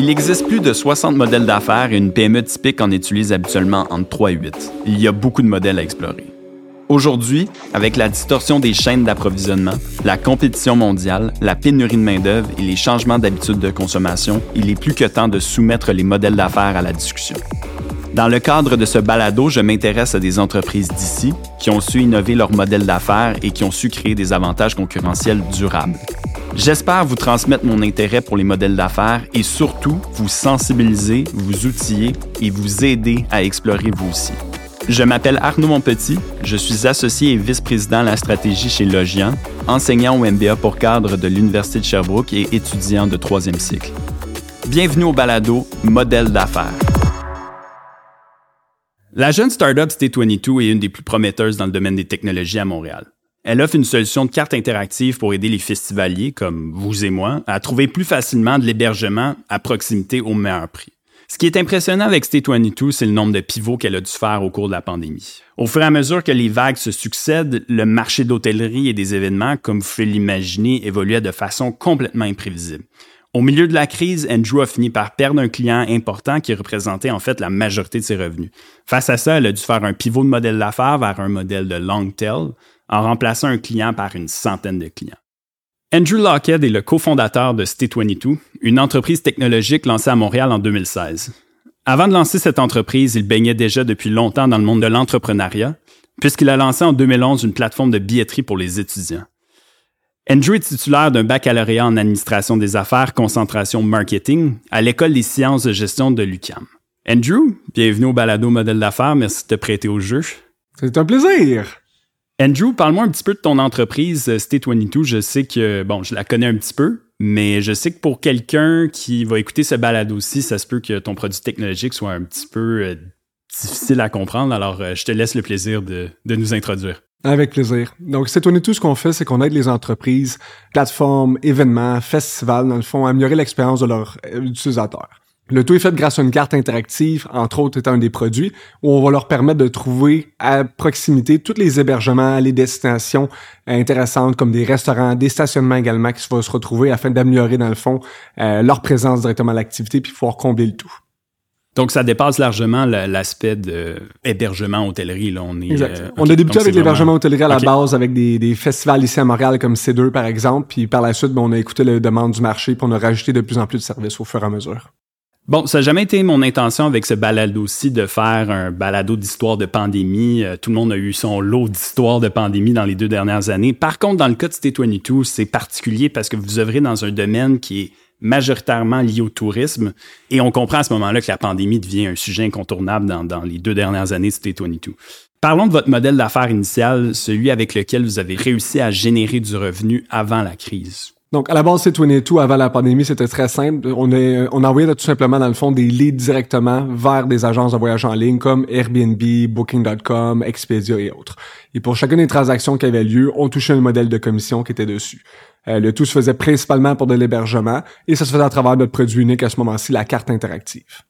Il existe plus de 60 modèles d'affaires et une PME typique en utilise habituellement entre 3 et 8. Il y a beaucoup de modèles à explorer. Aujourd'hui, avec la distorsion des chaînes d'approvisionnement, la compétition mondiale, la pénurie de main-d'œuvre et les changements d'habitudes de consommation, il est plus que temps de soumettre les modèles d'affaires à la discussion. Dans le cadre de ce balado, je m'intéresse à des entreprises d'ici qui ont su innover leur modèle d'affaires et qui ont su créer des avantages concurrentiels durables. J'espère vous transmettre mon intérêt pour les modèles d'affaires et surtout vous sensibiliser, vous outiller et vous aider à explorer vous aussi. Je m'appelle Arnaud Monpetit, je suis associé et vice-président à la stratégie chez Logian, enseignant au MBA pour cadre de l'Université de Sherbrooke et étudiant de troisième cycle. Bienvenue au balado Modèle d'affaires. La jeune startup Stay22 est une des plus prometteuses dans le domaine des technologies à Montréal. Elle offre une solution de carte interactive pour aider les festivaliers, comme vous et moi, à trouver plus facilement de l'hébergement à proximité au meilleur prix. Ce qui est impressionnant avec Stay22, c'est le nombre de pivots qu'elle a dû faire au cours de la pandémie. Au fur et à mesure que les vagues se succèdent, le marché d'hôtellerie et des événements, comme vous pouvez l'imaginer, évoluait de façon complètement imprévisible. Au milieu de la crise, Andrew a fini par perdre un client important qui représentait en fait la majorité de ses revenus. Face à ça, elle a dû faire un pivot de modèle d'affaires vers un modèle de long tail en remplaçant un client par une centaine de clients. Andrew Lockhead est le cofondateur de Stay22, une entreprise technologique lancée à Montréal en 2016. Avant de lancer cette entreprise, il baignait déjà depuis longtemps dans le monde de l'entrepreneuriat, puisqu'il a lancé en 2011 une plateforme de billetterie pour les étudiants. Andrew est titulaire d'un baccalauréat en administration des affaires, concentration marketing à l'École des sciences de gestion de l'UQAM. Andrew, bienvenue au balado modèle d'affaires, merci de te prêter au jeu. C'est un plaisir. Andrew, parle-moi un petit peu de ton entreprise euh, Stay22. Je sais que, bon, je la connais un petit peu, mais je sais que pour quelqu'un qui va écouter ce balado aussi, ça se peut que ton produit technologique soit un petit peu euh, difficile à comprendre. Alors, euh, je te laisse le plaisir de, de nous introduire. Avec plaisir. Donc, Stay22, ce qu'on fait, c'est qu'on aide les entreprises, plateformes, événements, festivals, dans le fond, à améliorer l'expérience de leurs utilisateurs. Le tout est fait grâce à une carte interactive, entre autres étant un des produits, où on va leur permettre de trouver à proximité tous les hébergements, les destinations intéressantes comme des restaurants, des stationnements également qui vont se retrouver afin d'améliorer dans le fond euh, leur présence directement à l'activité puis pouvoir combler le tout. Donc, ça dépasse largement l'aspect de hébergement hôtellerie. Là. On, est, euh, on a débuté avec l'hébergement hôtellerie à la base avec des, des, festivals ici à Montréal comme C2 par exemple. Puis par la suite, ben, on a écouté les demandes du marché puis on a rajouté de plus en plus de services au fur et à mesure. Bon, ça n'a jamais été mon intention avec ce balado-ci de faire un balado d'histoire de pandémie. Euh, tout le monde a eu son lot d'histoire de pandémie dans les deux dernières années. Par contre, dans le cas de Stay22, c'est particulier parce que vous œuvrez dans un domaine qui est majoritairement lié au tourisme. Et on comprend à ce moment-là que la pandémie devient un sujet incontournable dans, les deux dernières années de Stay22. Parlons de votre modèle d'affaires initial, celui avec lequel vous avez réussi à générer du revenu avant la crise. Donc, à la base, c'est 22 avant la pandémie, c'était très simple. On, est, on envoyait tout simplement, dans le fond, des leads directement vers des agences de voyage en ligne comme Airbnb, Booking.com, Expedia et autres. Et pour chacune des transactions qui avaient lieu, on touchait un modèle de commission qui était dessus. Euh, le tout se faisait principalement pour de l'hébergement et ça se faisait à travers notre produit unique à ce moment-ci, la carte interactive.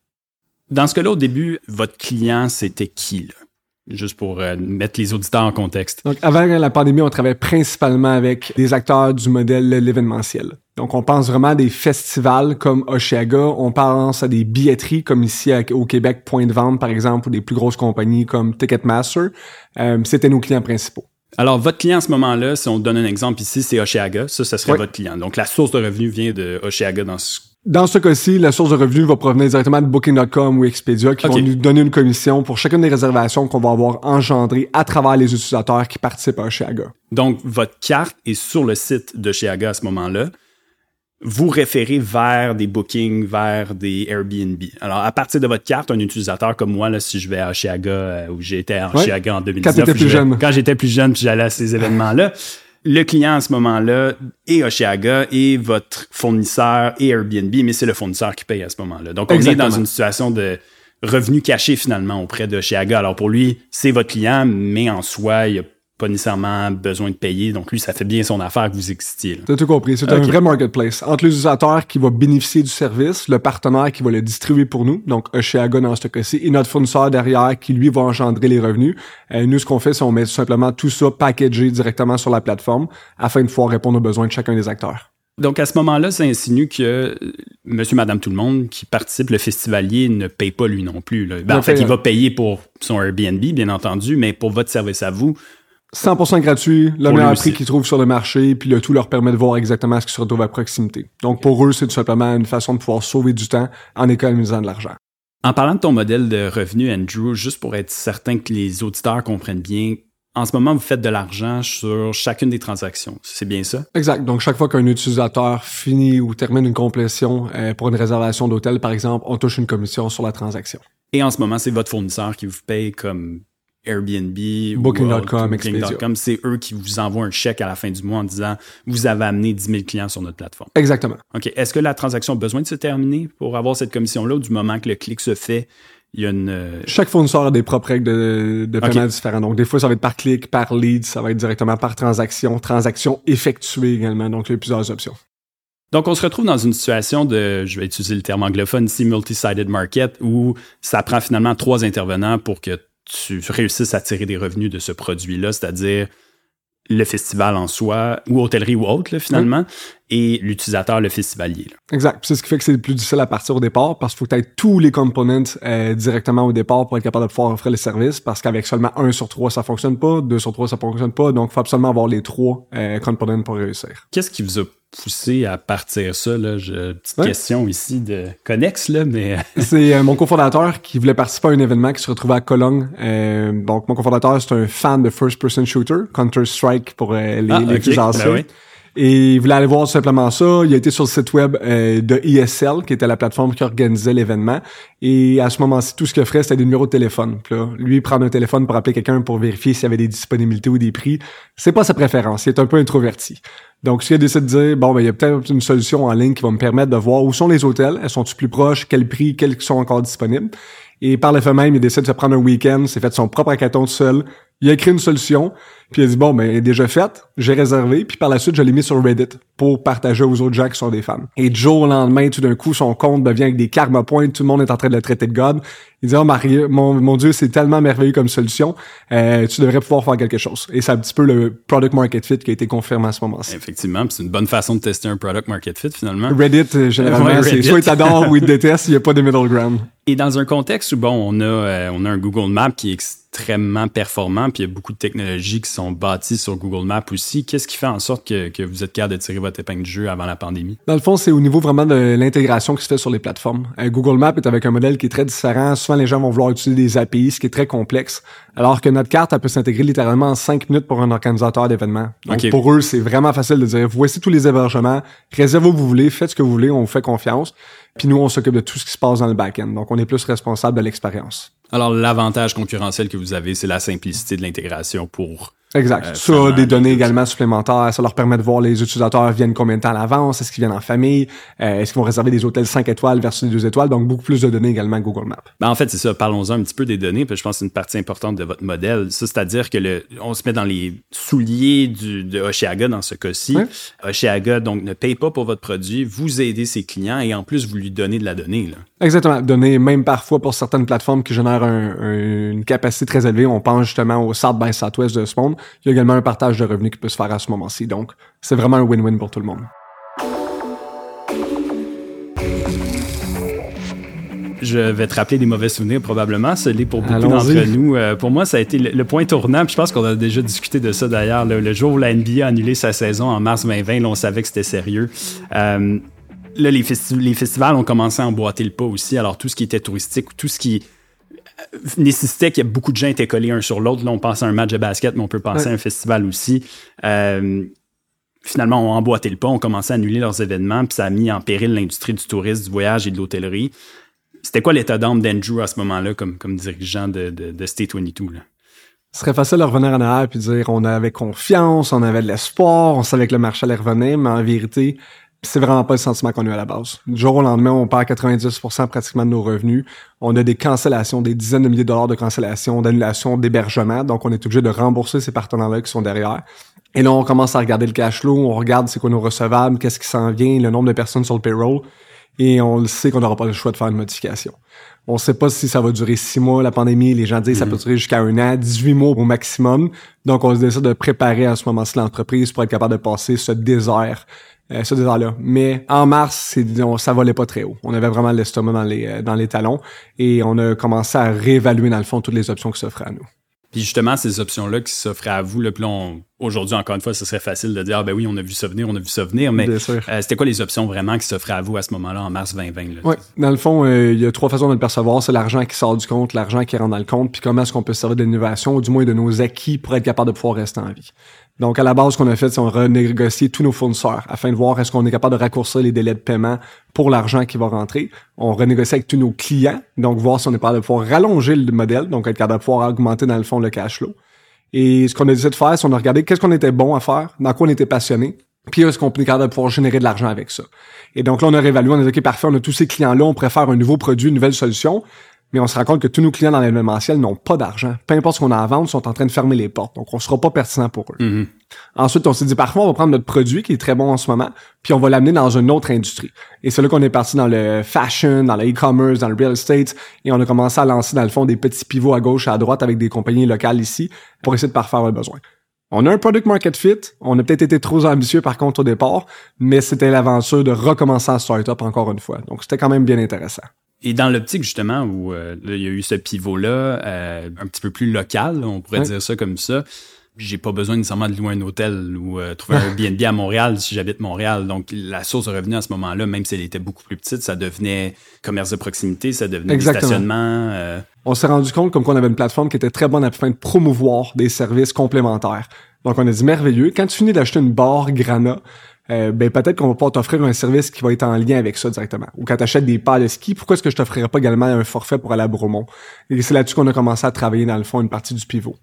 Dans ce cas-là, au début, votre client, c'était qui, là? Juste pour euh, mettre les auditeurs en contexte. Donc, avant la pandémie, on travaillait principalement avec des acteurs du modèle l'événementiel. Donc, on pense vraiment à des festivals comme Oshiaga, on pense à des billetteries comme ici au Québec, Point de Vente, par exemple, ou des plus grosses compagnies comme Ticketmaster. Euh, C'était nos clients principaux. Alors, votre client à ce moment-là, si on donne un exemple ici, c'est Oshiaga. Ça, ce serait votre client. Donc, la source de revenus vient de Oshiaga dans ce dans ce cas-ci, la source de revenus va provenir directement de Booking.com ou Expedia qui vont nous donner une commission pour chacune des réservations qu'on va avoir engendrées à travers les utilisateurs qui participent à Chiaga. Donc, votre carte est sur le site de Chiaga à ce moment-là. Vous référez vers des bookings, vers des Airbnb. Alors, à partir de votre carte, un utilisateur comme moi, là, si je vais à Chiaga, euh, où j'étais à Chiaga en 2019. Quand plus jeune. Quand j'étais plus jeune, puis j'allais à ces événements-là le client à ce moment-là est Oshiaga et votre fournisseur est Airbnb, mais c'est le fournisseur qui paye à ce moment-là. Donc, on est dans une situation de revenu caché finalement auprès de Oshiaga. Alors, pour lui, c'est votre client, mais en soi, il y a pas nécessairement besoin de payer. Donc lui, ça fait bien son affaire que vous existiez. T'as tout compris. C'est un vrai marketplace. Entre l'utilisateur qui va bénéficier du service, le partenaire qui va le distribuer pour nous, donc Oshiaga dans ce cas-ci, et notre fournisseur derrière qui, lui, va engendrer les revenus. Euh, nous, ce qu'on fait, c'est on met tout simplement tout ça packagé directement sur la plateforme afin de pouvoir répondre aux besoins de chacun des acteurs. Donc, à ce moment-là, ça insinue que monsieur, madame, tout le monde qui participe, le festivalier ne paye pas lui non plus. Là. Ben, en fait, il euh, va payer pour son Airbnb, bien entendu, mais pour votre service à vous, 100% gratuit, le meilleur prix qu'ils trouvent sur le marché, puis le tout leur permet de voir exactement ce qui se retrouve à proximité. Donc pour eux, c'est tout simplement une façon de pouvoir sauver du temps en économisant de l'argent. En parlant de ton modèle de revenu, Andrew, juste pour être certain que les auditeurs comprennent bien, en ce moment, vous faites de l'argent sur chacune des transactions. C'est bien ça? Exact. Donc, chaque fois qu'un utilisateur finit ou termine une complétion euh, pour une réservation d'hôtel, par exemple, on touche une commission sur la transaction. Et en ce moment, c'est votre fournisseur qui vous paye comme Airbnb Booking.com. Booking.com. C'est eux qui vous envoient un chèque à la fin du mois en disant vous avez amené 10 000 clients sur notre plateforme. Exactement. OK. Est-ce que la transaction a besoin de se terminer pour avoir cette commission-là ou du moment que le clic se fait, il y a une. euh, Chaque fournisseur a des propres règles de, paiement différents. Donc, des fois, ça va être par clic, par lead, ça va être directement par transaction, transaction effectuée également. Donc, il y a plusieurs options. Donc, on se retrouve dans une situation de, je vais utiliser le terme anglophone ici, multi-sided market, où ça prend finalement trois intervenants pour que tu réussisses à tirer des revenus de ce produit-là, c'est-à-dire le festival en soi, ou hôtellerie ou autre, finalement, et l'utilisateur, le festivalier. là. Exact. C'est ce qui fait que c'est le plus difficile à partir au départ parce qu'il faut que tu aies tous les components euh, directement au départ pour être capable de pouvoir offrir le service parce qu'avec seulement un sur trois, ça fonctionne pas, deux sur trois, ça fonctionne pas. Donc, il faut absolument avoir les trois euh, components pour réussir. Qu'est-ce qui vous a poussé à partir ça? Là? Je- petite Ouais. question ici de connexe, là, mais C'est euh, mon cofondateur qui voulait participer à un événement qui se retrouvait à Cologne. Euh, donc, mon cofondateur, c'est un fan de first-person shooter, Counter-Strike pour euh, les, Ah, les plus anciens. Ben oui. Et il voulait aller voir simplement ça. Il a été sur le site web euh, de ESL, qui était la plateforme qui organisait l'événement. Et à ce moment-ci, tout ce qu'il offrait, c'était des numéros de téléphone. Puis là, lui, prendre un téléphone pour appeler quelqu'un pour vérifier s'il y avait des disponibilités ou des prix, c'est pas sa préférence. Il est un peu introverti. Donc, a décidé de dire, bon, ben, il y a peut-être une solution en ligne qui va me permettre de voir où sont les hôtels, elles sont-tu plus proches, quel prix, quels sont encore disponibles? Et par le fait même, il décide de se prendre un week-end, s'est fait son propre hackathon tout seul. Il a écrit une solution, puis il a dit, bon, ben, elle est déjà faite, j'ai réservé, puis par la suite, je l'ai mis sur Reddit pour partager aux autres gens qui sont des fans. Et du jour au lendemain, tout d'un coup, son compte devient avec des karma points, tout le monde est en train de le traiter de God. Il dit, oh, Marie, mon, mon Dieu, c'est tellement merveilleux comme solution, euh, tu devrais pouvoir faire quelque chose. Et c'est un petit peu le product market fit qui a été confirmé à ce moment-ci. effectivement, c'est une bonne façon de tester un product market fit, finalement. Reddit, euh, généralement, Ouais, c'est soit ils t'adorent ou ils te détestent, il n'y a pas de middle ground. Et dans un contexte où, bon, on a, euh, on a un Google Maps qui est extrêmement performant, puis il y a beaucoup de technologies qui sont bâties sur Google Maps aussi, qu'est-ce qui fait en sorte que, que vous êtes capable de tirer votre épingle du jeu avant la pandémie? Dans le fond, c'est au niveau vraiment de l'intégration qui se fait sur les plateformes. Euh, Google Maps est avec un modèle qui est très différent. Souvent, les gens vont vouloir utiliser des API, ce qui est très complexe. Alors que notre carte, elle peut s'intégrer littéralement en cinq minutes pour un organisateur d'événements. Donc, pour eux, c'est vraiment facile de dire, voici tous les hébergements, réservez où vous voulez, faites ce que vous voulez, on vous fait confiance. Puis nous, on s'occupe de tout ce qui se passe dans le back-end. Donc, on est plus responsable de l'expérience. Alors, l'avantage concurrentiel que vous avez, c'est la simplicité de l'intégration pour... Exact. Euh, ça, finalement, des données les- également supplémentaires, ça leur permet de voir les utilisateurs viennent combien de temps à l'avance, est-ce qu'ils viennent en famille, euh, est-ce qu'ils vont réserver des hôtels 5 étoiles versus des 2 étoiles, donc beaucoup plus de données également Google Maps. Ben, en fait, c'est ça. Parlons-en un petit peu des données, puis je pense que c'est une partie importante de votre modèle. Ça, c'est-à-dire que le, on se met dans les souliers du, de Oshiaga dans ce cas-ci. Oshiaga, donc, ne paye pas pour votre produit, vous aidez ses clients et en plus, vous lui donnez de la donnée. Là. Exactement. Données, même parfois pour certaines plateformes qui génèrent un- un- une capacité très élevée, on pense justement au South by Southwest de ce monde. Il y a également un partage de revenus qui peut se faire à ce moment-ci. Donc, c'est vraiment un win-win pour tout le monde. Je vais te rappeler des mauvais souvenirs probablement. Ce l'est pour beaucoup d'entre nous. Euh, pour moi, ça a été le, le point tournant. Puis je pense qu'on a déjà discuté de ça d'ailleurs. Le, le jour où la NBA a annulé sa saison en mars 2020, là, on savait que c'était sérieux. Euh, là, les, festi- les festivals ont commencé à emboîter le pas aussi. Alors, tout ce qui était touristique, tout ce qui euh, nécessitait qu'il y ait beaucoup de gens étaient collés un sur l'autre. Là, on pense à un match de basket, mais on peut penser Ouais. à un festival aussi. Euh, finalement, ont emboîté le pas, ont commencé à annuler leurs événements, puis ça a mis en péril l'industrie du tourisme, du voyage et de l'hôtellerie. C'était quoi l'état d'âme d'Andrew à ce moment-là comme, comme dirigeant de, de, de State 22? Là? Ce serait facile de revenir en arrière puis de dire on avait confiance, on avait de l'espoir, on savait que le marché allait revenir, mais en vérité, c'est vraiment pas le sentiment qu'on a eu à la base. Du jour au lendemain, on perd 90% pratiquement de nos revenus. On a des cancellations, des dizaines de milliers de dollars de cancellations, d'annulations, d'hébergement. Donc, on est obligé de rembourser ces partenaires-là qui sont derrière. Et là, on commence à regarder le cash flow, on regarde c'est quoi nos recevables, qu'est-ce qui s'en vient, le nombre de personnes sur le payroll. Et on le sait qu'on n'aura pas le choix de faire une modification. On sait pas si ça va durer six mois, la pandémie. Les gens disent que ça peut durer jusqu'à un an, 18 mois au maximum. Donc, on se décide de préparer à ce moment-ci l'entreprise pour être capable de passer ce désert euh, ce désert-là. Mais en mars, c'est, ça volait pas très haut. On avait vraiment l'estomac dans les, euh, dans les talons et on a commencé à réévaluer, dans le fond, toutes les options qui s'offraient à nous. Puis justement, ces options-là qui s'offraient à vous, là, puis aujourd'hui, encore une fois, ce serait facile de dire, ah ben oui, on a vu ça venir, on a vu ça venir, mais euh, c'était quoi les options vraiment qui s'offraient à vous à ce moment-là, en mars 2020? Oui, dans le fond, euh, il y a trois façons de le percevoir. C'est l'argent qui sort du compte, l'argent qui rentre dans le compte, puis comment est-ce qu'on peut se servir de l'innovation, ou du moins de nos acquis pour être capable de pouvoir rester en vie. Donc, à la base, ce qu'on a fait, c'est on renégocié tous nos fournisseurs afin de voir est-ce qu'on est capable de raccourcir les délais de paiement pour l'argent qui va rentrer. On renégocie avec tous nos clients, donc voir si on est capable de pouvoir rallonger le modèle, donc être capable de pouvoir augmenter dans le fond le cash flow. Et ce qu'on a décidé de faire, c'est qu'on a regardé qu'est-ce qu'on était bon à faire, dans quoi on était passionné, puis est-ce qu'on est capable de pouvoir générer de l'argent avec ça. Et donc là, on a réévalué, on a dit, OK, parfait, on a tous ces clients-là, on préfère un nouveau produit, une nouvelle solution mais on se rend compte que tous nos clients dans l'événementiel n'ont pas d'argent. Peu importe ce qu'on a à vendre, sont en train de fermer les portes. Donc, on sera pas pertinent pour eux. Mm-hmm. Ensuite, on s'est dit, parfois, on va prendre notre produit qui est très bon en ce moment, puis on va l'amener dans une autre industrie. Et c'est là qu'on est parti dans le fashion, dans le e-commerce, dans le real estate, et on a commencé à lancer, dans le fond, des petits pivots à gauche et à droite avec des compagnies locales ici pour essayer de parfaire le besoin. On a un product market fit. On a peut-être été trop ambitieux par contre au départ, mais c'était l'aventure de recommencer en startup encore une fois. Donc c'était quand même bien intéressant. Et dans l'optique justement où euh, il y a eu ce pivot-là, euh, un petit peu plus local, on pourrait dire ça comme ça, j'ai pas besoin nécessairement de louer un hôtel ou euh, trouver un Airbnb à Montréal si j'habite Montréal. Donc la source de revenus à ce moment-là, même si elle était beaucoup plus petite, ça devenait commerce de proximité, ça devenait stationnement. On s'est rendu compte comme qu'on avait une plateforme qui était très bonne afin de promouvoir des services complémentaires. Donc on a dit merveilleux. Quand tu finis d'acheter une barre Grana, euh, ben peut-être qu'on va pouvoir t'offrir un service qui va être en lien avec ça directement. Ou quand tu achètes des pas de ski, pourquoi est-ce que je t'offrirais pas également un forfait pour aller à Bromont? Et c'est là-dessus qu'on a commencé à travailler, dans le fond, une partie du pivot.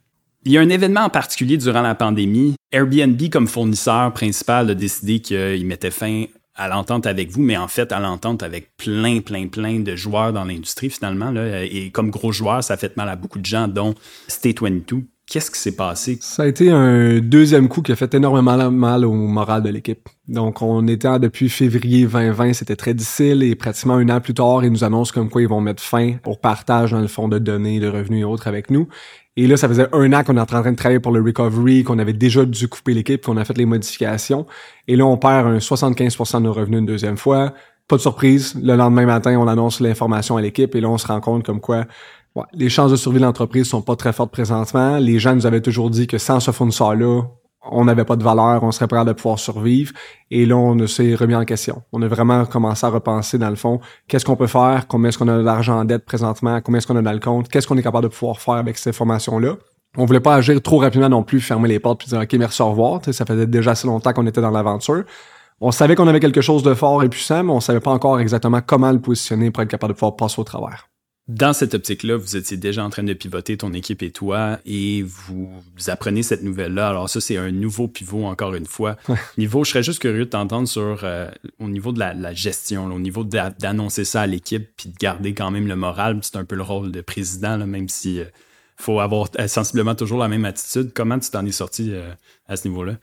Il y a un événement en particulier durant la pandémie. Airbnb, comme fournisseur principal, a décidé qu'il mettait fin à l'entente avec vous, mais en fait à l'entente avec plein, plein, plein de joueurs dans l'industrie finalement. Et comme gros joueur, ça fait mal à beaucoup de gens, dont Stay 22, Qu'est-ce qui s'est passé? Ça a été un deuxième coup qui a fait énormément mal au moral de l'équipe. Donc, on était depuis février 2020, c'était très difficile et pratiquement un an plus tard, ils nous annoncent comme quoi ils vont mettre fin au partage dans le fond de données, de revenus et autres avec nous. Et là, ça faisait un an qu'on est en train de travailler pour le recovery, qu'on avait déjà dû couper l'équipe, qu'on a fait les modifications. Et là, on perd un 75% de nos revenus une deuxième fois. Pas de surprise. Le lendemain matin, on annonce l'information à l'équipe et là, on se rend compte comme quoi Les chances de survie de l'entreprise sont pas très fortes présentement. Les gens nous avaient toujours dit que sans ce fournisseur-là, on n'avait pas de valeur, on serait prêt de pouvoir survivre. Et là, on s'est remis en question. On a vraiment commencé à repenser, dans le fond, qu'est-ce qu'on peut faire, combien est-ce qu'on a d'argent en dette présentement, combien est-ce qu'on a dans le compte, qu'est-ce qu'on est capable de pouvoir faire avec ces formations-là. On voulait pas agir trop rapidement non plus, fermer les portes puis dire OK, merci, au revoir. ça faisait déjà assez longtemps qu'on était dans l'aventure. On savait qu'on avait quelque chose de fort et puissant, mais on savait pas encore exactement comment le positionner pour être capable de pouvoir passer au travers. Dans cette optique-là, vous étiez déjà en train de pivoter ton équipe et toi, et vous, apprenez cette nouvelle-là. Alors ça, c'est un nouveau pivot, encore une fois. Niveau, je serais juste curieux de t'entendre sur euh, au niveau de la, gestion, au niveau d'annoncer ça à l'équipe, puis de garder quand même le moral. C'est un peu le rôle de président, même si euh, faut avoir euh, sensiblement toujours la même attitude. Comment tu t'en es sorti à ce niveau-là?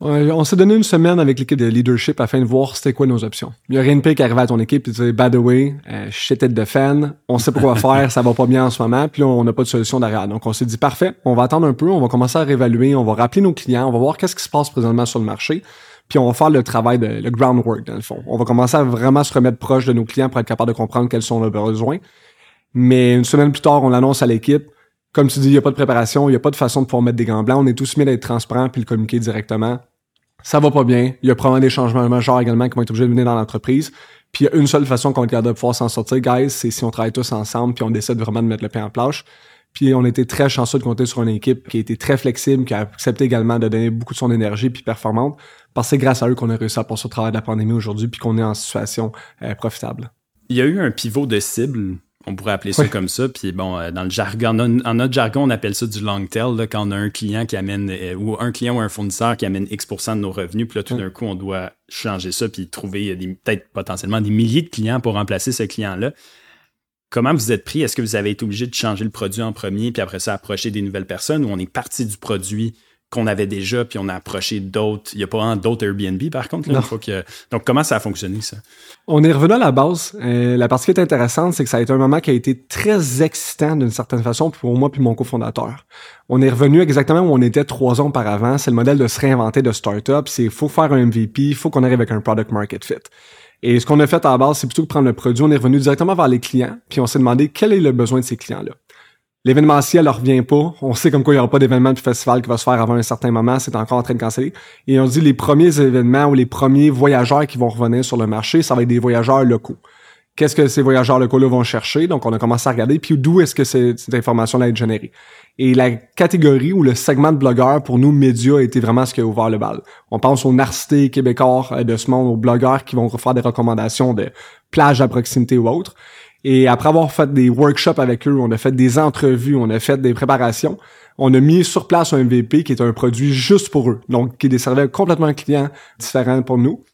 on s'est donné une semaine avec l'équipe de leadership afin de voir c'était quoi nos options. Il y a rien de pire qu'arriver à ton équipe et dire by the way, euh, suis tête de fan, on sait pas quoi faire, ça va pas bien en ce moment, puis on n'a pas de solution derrière. Donc on s'est dit parfait, on va attendre un peu, on va commencer à réévaluer, on va rappeler nos clients, on va voir qu'est-ce qui se passe présentement sur le marché, puis on va faire le travail de le groundwork dans le fond. On va commencer à vraiment se remettre proche de nos clients pour être capable de comprendre quels sont leurs besoins. Mais une semaine plus tard, on l'annonce à l'équipe comme tu dis, il n'y a pas de préparation, il n'y a pas de façon de pouvoir mettre des gants blancs. On est tous mis d'être transparent puis le communiquer directement. Ça va pas bien. Il y a probablement des changements majeurs également qui vont être obligés de venir dans l'entreprise. Puis il y a une seule façon qu'on est capable de pouvoir s'en sortir, guys, c'est si on travaille tous ensemble puis on décide vraiment de mettre le pain en planche. Puis on était très chanceux de compter sur une équipe qui a été très flexible, qui a accepté également de donner beaucoup de son énergie puis performante. Parce que c'est grâce à eux qu'on a réussi à passer au travail de la pandémie aujourd'hui puis qu'on est en situation euh, profitable. Il y a eu un pivot de cible on pourrait appeler ça comme ça. Puis bon, euh, dans le jargon, en notre jargon, on appelle ça du long tail, là, quand on a un client qui amène, euh, ou un client ou un fournisseur qui amène X de nos revenus, puis là, tout d'un coup, on doit changer ça, puis trouver peut-être potentiellement des milliers de clients pour remplacer ce client-là. Comment vous êtes pris? Est-ce que vous avez été obligé de changer le produit en premier, puis après ça, approcher des nouvelles personnes, ou on est parti du produit qu'on avait déjà, puis on a approché d'autres. Il n'y a pas d'autres Airbnb, par contre. Là, que... Donc, comment ça a fonctionné, ça? On est revenu à la base. Euh, la partie qui est intéressante, c'est que ça a été un moment qui a été très excitant d'une certaine façon pour moi puis mon cofondateur. On est revenu exactement où on était trois ans auparavant. C'est le modèle de se réinventer de startup. C'est faut faire un MVP, il faut qu'on arrive avec un product market fit. Et ce qu'on a fait à la base, c'est plutôt que prendre le produit, on est revenu directement vers les clients, puis on s'est demandé quel est le besoin de ces clients-là. L'événementiel ne revient pas. On sait comme quoi il n'y aura pas d'événement de festival qui va se faire avant un certain moment. C'est encore en train de canceller. Et on dit les premiers événements ou les premiers voyageurs qui vont revenir sur le marché, ça va être des voyageurs locaux. Qu'est-ce que ces voyageurs locaux-là vont chercher? Donc, on a commencé à regarder. Puis, d'où est-ce que cette information-là est générée? Et la catégorie ou le segment de blogueurs, pour nous, médias, a été vraiment ce qui a ouvert le bal. On pense aux narcités québécois euh, de ce monde, aux blogueurs qui vont faire des recommandations de plages à proximité ou autres. Et après avoir fait des workshops avec eux, on a fait des entrevues, on a fait des préparations, on a mis sur place un MVP qui est un produit juste pour eux, donc qui desservait complètement un client différent pour nous.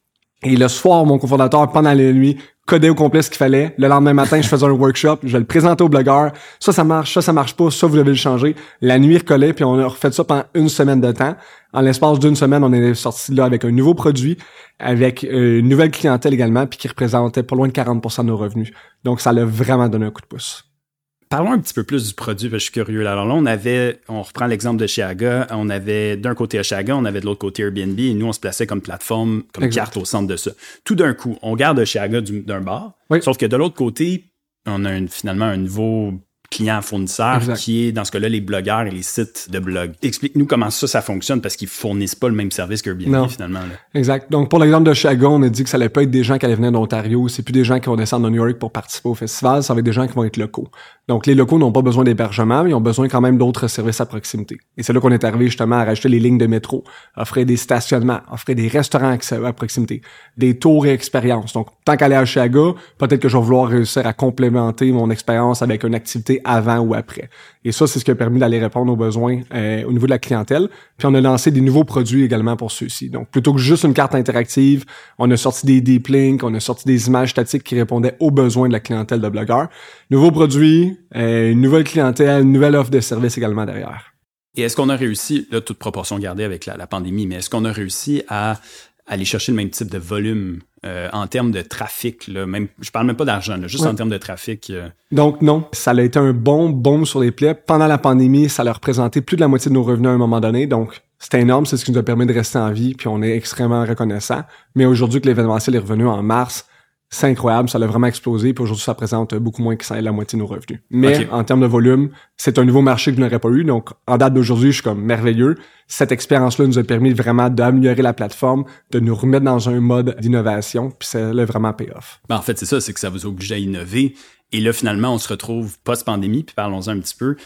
Et le soir, mon cofondateur, pendant la nuit, codait au complet ce qu'il fallait. Le lendemain matin, je faisais un workshop, je le présentais au blogueur. Ça, ça marche, ça, ça marche pas, ça, vous devez le changer. La nuit, il recollait, puis on a refait ça pendant une semaine de temps. En l'espace d'une semaine, on est sorti là avec un nouveau produit, avec euh, une nouvelle clientèle également, puis qui représentait pas loin de 40% de nos revenus. Donc, ça l'a vraiment donné un coup de pouce. Parlons un petit peu plus du produit, parce que je suis curieux. Alors là, on avait, on reprend l'exemple de Chiaga, on avait d'un côté Oshaga, on avait de l'autre côté Airbnb, et nous, on se plaçait comme plateforme, comme carte au centre de ça. Tout d'un coup, on garde Oshaga d'un bar, sauf que de l'autre côté, on a finalement un nouveau client fournisseur qui est dans ce cas-là les blogueurs et les sites de blog. Explique-nous comment ça ça fonctionne parce qu'ils fournissent pas le même service qu'Airbnb finalement. Exact. Donc pour l'exemple de Chicago, on a dit que ça allait pas être des gens qui allaient venir d'Ontario, c'est plus des gens qui vont descendre de New York pour participer au festival, ça va être des gens qui vont être locaux. Donc les locaux n'ont pas besoin d'hébergement, mais ils ont besoin quand même d'autres services à proximité. Et c'est là qu'on est arrivé justement à rajouter les lignes de métro, offrir des stationnements, offrir des restaurants à proximité, des tours et expériences. Donc tant qu'aller à Chicago, peut-être que je vais vouloir réussir à complémenter mon expérience avec une activité avant ou après. Et ça, c'est ce qui a permis d'aller répondre aux besoins euh, au niveau de la clientèle. Puis on a lancé des nouveaux produits également pour ceux-ci. Donc plutôt que juste une carte interactive, on a sorti des deep links, on a sorti des images statiques qui répondaient aux besoins de la clientèle de blogueurs. Nouveaux produits, euh, une nouvelle clientèle, une nouvelle offre de service également derrière. Et est-ce qu'on a réussi, là, toute proportion gardée avec la pandémie, mais est-ce qu'on a réussi à aller chercher le même type de volume euh, en termes de trafic. Là, même, je parle même pas d'argent, juste en termes de trafic. Euh. Donc non, ça a été un bon bombe sur les plaies. Pendant la pandémie, ça a représenté plus de la moitié de nos revenus à un moment donné. Donc c'était énorme, c'est ce qui nous a permis de rester en vie, puis on est extrêmement reconnaissant. Mais aujourd'hui que l'événementiel est revenu en mars, c'est incroyable, ça a vraiment explosé, puis aujourd'hui, ça représente beaucoup moins que ça la moitié de nos revenus. Mais en termes de volume, c'est un nouveau marché que je n'aurais pas eu, donc en date d'aujourd'hui, je suis comme merveilleux. Cette expérience-là nous a permis vraiment d'améliorer la plateforme, de nous remettre dans un mode d'innovation, puis ça l'a vraiment pay-off. Ben, en fait, c'est ça, c'est que ça vous oblige à innover. Et là, finalement, on se retrouve post-pandémie, puis parlons-en un petit peu.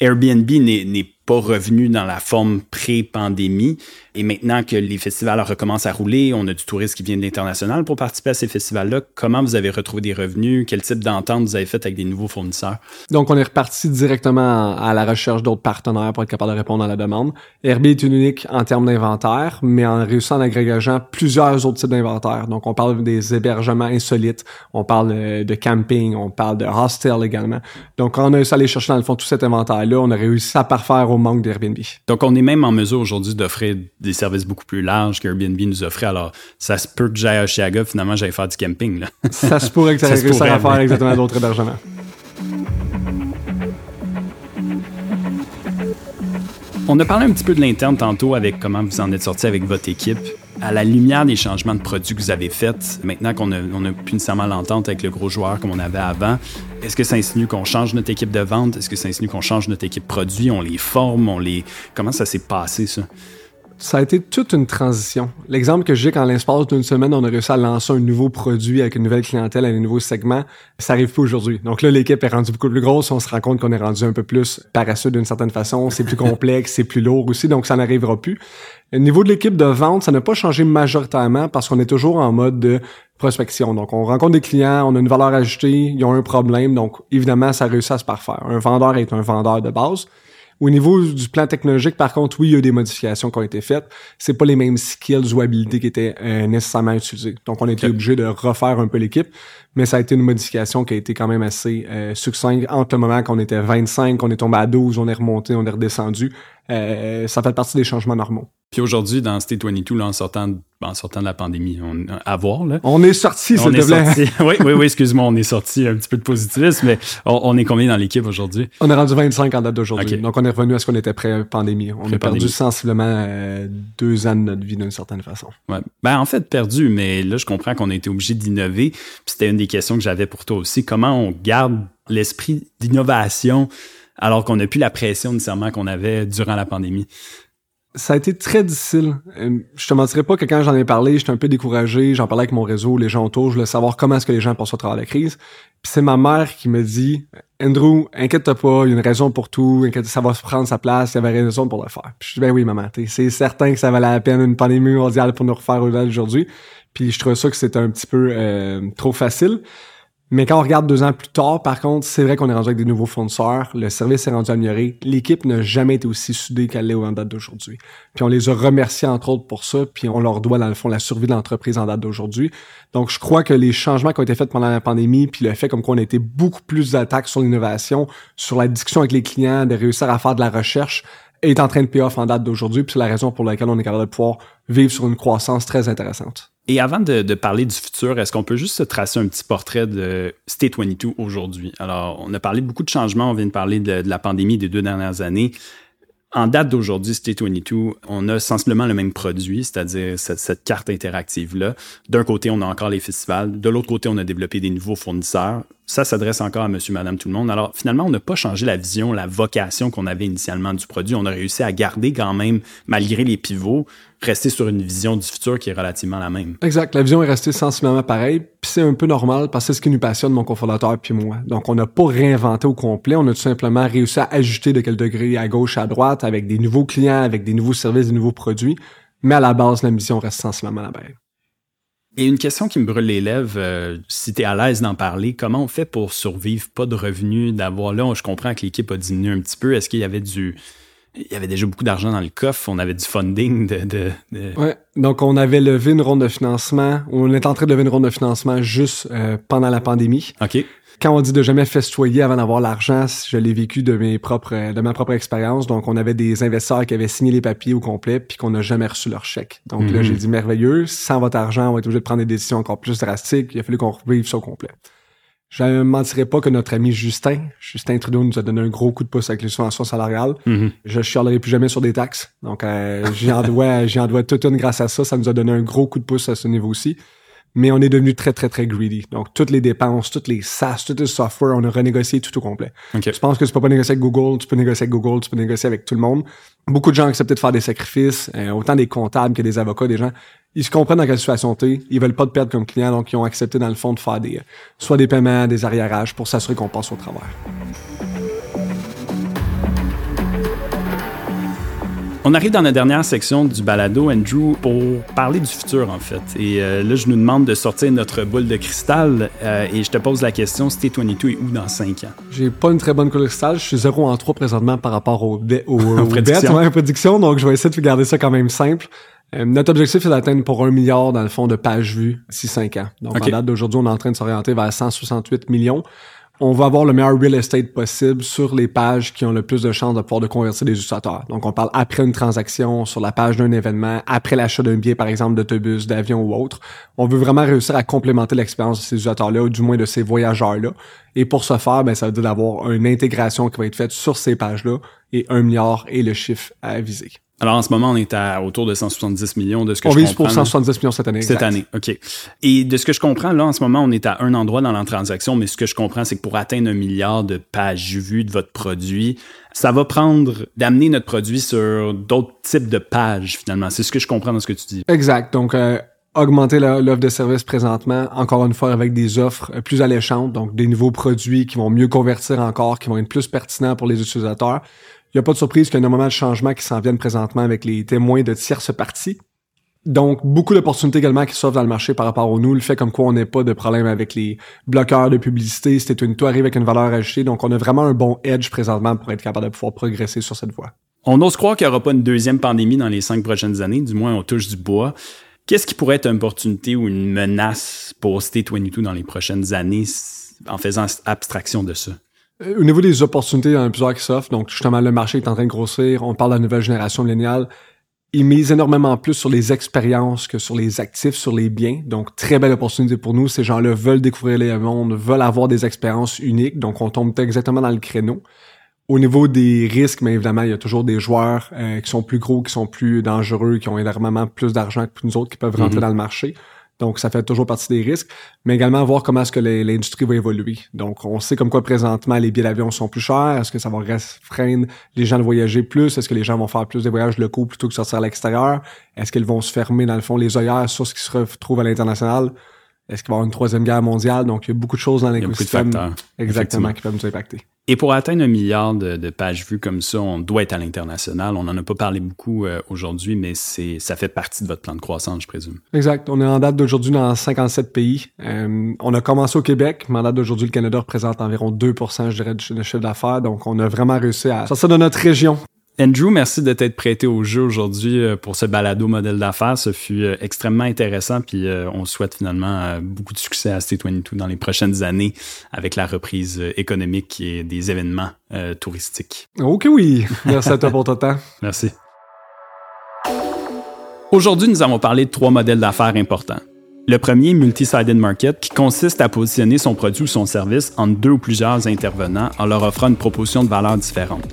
Airbnb n'est pas revenu dans la forme pré-pandémie. Et maintenant que les festivals recommencent à rouler, on a du tourisme qui vient de l'international pour participer à ces festivals-là. Comment vous avez retrouvé des revenus? Quel type d'entente vous avez fait avec des nouveaux fournisseurs? Donc, on est reparti directement à la recherche d'autres partenaires pour être capable de répondre à la demande. Airbnb est unique en termes d'inventaire, mais en réussissant en agrégageant plusieurs autres types d'inventaire. Donc, on parle des hébergements insolites, on parle euh, de camping, on parle de hostel également. Donc, quand on a réussi à aller chercher dans le fond tout cet inventaire-là, on a réussi à parfaire manque d'Airbnb. Donc, on est même en mesure aujourd'hui d'offrir des services beaucoup plus larges qu'Airbnb nous offrait. Alors, ça se peut que j'aille à Chiaga, finalement, j'aille faire du camping. Là. Ça se pourrait que ça, ça à faire exactement d'autres hébergements. On a parlé un petit peu de l'interne tantôt avec comment vous en êtes sorti avec votre équipe à la lumière des changements de produits que vous avez faits, maintenant qu'on n'a plus nécessairement l'entente avec le gros joueur comme on avait avant, est-ce que ça insinue qu'on change notre équipe de vente? Est-ce que ça insinue qu'on change notre équipe produit? On les forme? On les... Comment ça s'est passé, ça? Ça a été toute une transition. L'exemple que j'ai qu'en l'espace d'une semaine, on a réussi à lancer un nouveau produit avec une nouvelle clientèle, un nouveau segment, ça arrive pas aujourd'hui. Donc là, l'équipe est rendue beaucoup plus grosse, on se rend compte qu'on est rendu un peu plus paresseux d'une certaine façon, c'est plus complexe, c'est plus lourd aussi, donc ça n'arrivera plus. Au niveau de l'équipe de vente, ça n'a pas changé majoritairement parce qu'on est toujours en mode de prospection. Donc, on rencontre des clients, on a une valeur ajoutée, ils ont un problème, donc évidemment, ça réussit à se parfaire. Un vendeur est un vendeur de base. Au niveau du plan technologique, par contre, oui, il y a eu des modifications qui ont été faites. C'est pas les mêmes skills ou habilités qui étaient euh, nécessairement utilisés. Donc, on a été obligé de refaire un peu l'équipe, mais ça a été une modification qui a été quand même assez euh, succincte entre le moment qu'on était 25, on est tombé à 12, on est remonté, on est redescendu. Euh, ça fait partie des changements normaux. Puis aujourd'hui, dans State 22, là, en sortant, en sortant de la pandémie, on, à voir, là. On est sorti, te plaît. oui, oui, oui, excuse-moi, on est sorti un petit peu de positivisme, mais on, est combien dans l'équipe aujourd'hui? On est rendu 25 en date d'aujourd'hui. Donc, on est revenu à ce qu'on était pré-pandémie. On a perdu sensiblement euh, deux ans de notre vie d'une certaine façon. Ouais. Ben, en fait, perdu, mais là, je comprends qu'on a été obligé d'innover. Puis c'était une des questions que j'avais pour toi aussi. Comment on garde l'esprit d'innovation alors qu'on n'a plus la pression nécessairement qu'on avait durant la pandémie? ça a été très difficile. Euh, je te mentirais pas que quand j'en ai parlé, j'étais un peu découragé. J'en parlais avec mon réseau, les gens autour. Je voulais savoir comment est-ce que les gens passent au travers de la crise. Puis c'est ma mère qui me dit, Andrew, inquiète-toi pas, il y a une raison pour tout. Ça va se prendre sa place. Il y avait raison pour le faire. Puis je dis, ben oui, maman, c'est certain que ça valait la peine une pandémie mondiale pour nous refaire aujourd'hui. Puis je trouvais ça que c'était un petit peu euh, trop facile. Mais quand on regarde deux ans plus tard, par contre, c'est vrai qu'on est rendu avec des nouveaux fournisseurs, le service est rendu amélioré, l'équipe n'a jamais été aussi soudée qu'elle l'est en date d'aujourd'hui. Puis on les a remerciés entre autres pour ça, puis on leur doit dans le fond la survie de l'entreprise en date d'aujourd'hui. Donc je crois que les changements qui ont été faits pendant la pandémie, puis le fait comme quoi on a été beaucoup plus d'attaques sur l'innovation, sur la discussion avec les clients, de réussir à faire de la recherche, est en train de payer off en date d'aujourd'hui, puis c'est la raison pour laquelle on est capable de pouvoir vivre sur une croissance très intéressante. Et avant de, parler du futur, est-ce qu'on peut juste se tracer un petit portrait de State 22 aujourd'hui? Alors, on a parlé beaucoup de changements, on vient de parler de, de la pandémie des deux dernières années. En date d'aujourd'hui, State 22, on a sensiblement le même produit, c'est-à-dire cette, carte interactive-là. D'un côté, on a encore les festivals. De l'autre côté, on a développé des nouveaux fournisseurs. Ça s'adresse encore à monsieur, madame, tout le monde. Alors, finalement, on n'a pas changé la vision, la vocation qu'on avait initialement du produit. On a réussi à garder quand même, malgré les pivots, rester sur une vision du futur qui est relativement la même. Exact. La vision est restée sensiblement pareille. Puis c'est un peu normal parce que c'est ce qui nous passionne, mon cofondateur puis moi. Donc, on n'a pas réinventé au complet. On a tout simplement réussi à ajuster de quel degré à gauche, à droite, avec des nouveaux clients, avec des nouveaux services, des nouveaux produits. Mais à la base, la mission reste sensiblement la même. Et une question qui me brûle les lèvres, euh, si tu es à l'aise d'en parler, comment on fait pour survivre, pas de revenus, d'avoir là, je comprends que l'équipe a diminué un petit peu, est-ce qu'il y avait du il y avait déjà beaucoup d'argent dans le coffre, on avait du funding de, de, Ouais, donc on avait levé une ronde de financement, on est en train de lever une ronde de financement juste euh, pendant la pandémie. OK. Quand on dit de jamais festoyer avant d'avoir l'argent, je l'ai vécu de mes propres de ma propre expérience. Donc on avait des investisseurs qui avaient signé les papiers au complet puis qu'on n'a jamais reçu leur chèque. Donc là mhm. j'ai dit merveilleux, sans votre argent, on va être obligé de prendre des décisions encore plus drastiques, il a fallu qu'on revive ça au complet. Je ne mentirais pas que notre ami Justin, Justin Trudeau nous a donné un gros coup de pouce avec les subventions salariales. Mm-hmm. Je chialerai plus jamais sur des taxes. Donc, euh, j'y en dois, j'y en dois toute une grâce à ça. Ça nous a donné un gros coup de pouce à ce niveau-ci. Mais on est devenu très, très, très greedy. Donc, toutes les dépenses, toutes les SaaS, tout le software, on a renégocié tout au complet. Je pense que tu peux pas négocier avec Google, tu peux négocier avec Google, tu peux négocier avec tout le monde. Beaucoup de gens ont accepté de faire des sacrifices, euh, autant des comptables que des avocats, des gens ils se comprennent dans quelle situation t'es, ils veulent pas te perdre comme client, donc ils ont accepté dans le fond de faire des, soit des paiements, des arriérages pour s'assurer qu'on passe au travers. On arrive dans la dernière section du balado, Andrew, pour parler du futur, en fait. Et euh, là, je nous demande de sortir notre boule de cristal euh, et je te pose la question, si T22 est où dans 5 ans? J'ai pas une très bonne boule de cristal. Je suis 0 en 3 présentement par rapport aux, aux, aux prédictions. donc je vais essayer de garder ça quand même simple. Euh, notre objectif, c'est d'atteindre pour un milliard, dans le fond, de pages vues d'ici cinq ans. Donc, en date d'aujourd'hui, on est en train de s'orienter vers 168 millions. On va avoir le meilleur real estate possible sur les pages qui ont le plus de chances de pouvoir de convertir des utilisateurs. Donc, on parle après une transaction, sur la page d'un événement, après l'achat d'un billet, par exemple, d'autobus, d'avion ou autre. On veut vraiment réussir à complémenter l'expérience de ces utilisateurs-là, ou du moins de ces voyageurs-là. Et pour ce faire, ben, ça veut dire d'avoir une intégration qui va être faite sur ces pages-là, et un milliard est le chiffre à viser. Alors en ce moment, on est à autour de 170 millions de ce que je comprends. On vise pour 170 millions cette année. Cette année, OK. Et de ce que je comprends, là, en ce moment, on est à un endroit dans la transaction, mais ce que je comprends, c'est que pour atteindre un milliard de pages vues de votre produit, ça va prendre d'amener notre produit sur d'autres types de pages, finalement. C'est ce que je comprends dans ce que tu dis. Exact. Donc, euh, augmenter l'offre de service présentement, encore une fois avec des offres euh, plus alléchantes, donc des nouveaux produits qui vont mieux convertir encore, qui vont être plus pertinents pour les utilisateurs. Il n'y a pas de surprise qu'il y a un moment de changement qui s'en viennent présentement avec les témoins de tierces parties. Donc, beaucoup d'opportunités également qui s'offrent dans le marché par rapport au nous. Le fait comme quoi on n'est pas de problème avec les bloqueurs de publicité. C'était une, tout arrive avec une valeur ajoutée. Donc, on a vraiment un bon edge présentement pour être capable de pouvoir progresser sur cette voie. On ose croire qu'il n'y aura pas une deuxième pandémie dans les cinq prochaines années. Du moins, on touche du bois. Qu'est-ce qui pourrait être une opportunité ou une menace pour State 22 dans les prochaines années en faisant abstraction de ça? Euh, au niveau des opportunités, il y en a plusieurs qui s'offrent. Donc, justement, le marché est en train de grossir. On parle de la nouvelle génération milléniale ils misent énormément plus sur les expériences que sur les actifs, sur les biens. Donc, très belle opportunité pour nous. Ces gens-là veulent découvrir les mondes, veulent avoir des expériences uniques. Donc, on tombe exactement dans le créneau. Au niveau des risques, mais évidemment, il y a toujours des joueurs euh, qui sont plus gros, qui sont plus dangereux, qui ont énormément plus d'argent que nous autres, qui peuvent rentrer mm-hmm. dans le marché. Donc, ça fait toujours partie des risques, mais également voir comment est-ce que l'industrie va évoluer. Donc, on sait comme quoi présentement les billets d'avion sont plus chers. Est-ce que ça va restreindre les gens de voyager plus? Est-ce que les gens vont faire plus de voyages locaux plutôt que sortir à l'extérieur? Est-ce qu'ils vont se fermer, dans le fond, les œillères sur ce qui se retrouve à l'international? Est-ce qu'il va y avoir une troisième guerre mondiale? Donc, il y a beaucoup de choses dans l'écosystème. Exactement, qui peuvent nous impacter. Et pour atteindre un milliard de, pages vues comme ça, on doit être à l'international. On n'en a pas parlé beaucoup euh, aujourd'hui, mais c'est ça fait partie de votre plan de croissance, je présume. Exact. On est en date d'aujourd'hui dans 57 pays. Euh, on a commencé au Québec, mais en date d'aujourd'hui, le Canada représente environ 2% je dirais, de chiffre d'affaires. Donc, on a vraiment réussi à sortir de notre région Andrew, merci de t'être prêté au jeu aujourd'hui euh, pour ce balado modèle d'affaires. Ce fut euh, extrêmement intéressant, puis euh, on souhaite finalement beaucoup de succès à State22 dans les prochaines années avec la reprise économique et des événements touristiques. Ok oui, merci à toi pour ton temps. Merci. Aujourd'hui, nous avons parlé de trois modèles d'affaires importants. Le premier, multi-sided market, qui consiste à positionner son produit ou son service entre deux ou plusieurs intervenants en leur offrant une proposition de valeur différente.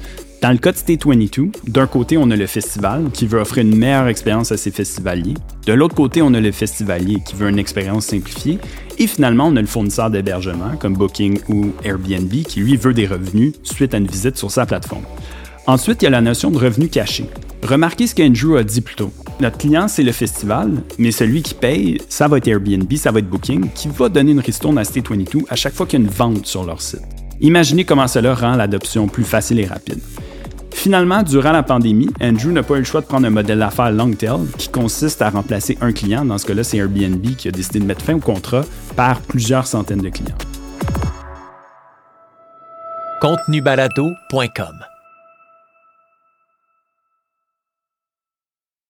Dans le cas de State 22, d'un côté, on a le festival qui veut offrir une meilleure expérience à ses festivaliers. De l'autre côté, on a le festivalier qui veut une expérience simplifiée. Et finalement, on a le fournisseur d'hébergement comme Booking ou Airbnb qui lui veut des revenus suite à une visite sur sa plateforme. Ensuite, il y a la notion de revenu caché. Remarquez ce qu'Andrew a dit plus tôt. Notre client, c'est le festival, mais celui qui paye, ça va être Airbnb, ça va être Booking, qui va donner une ristourne à State 22 à chaque fois qu'il y a une vente sur leur site. Imaginez comment cela rend l'adoption plus facile et rapide. Finalement, durant la pandémie, Andrew n'a pas eu le choix de prendre un modèle d'affaires long tail qui consiste à remplacer un client, dans ce cas-là c'est Airbnb qui a décidé de mettre fin au contrat, par plusieurs centaines de clients. Contenubalado.com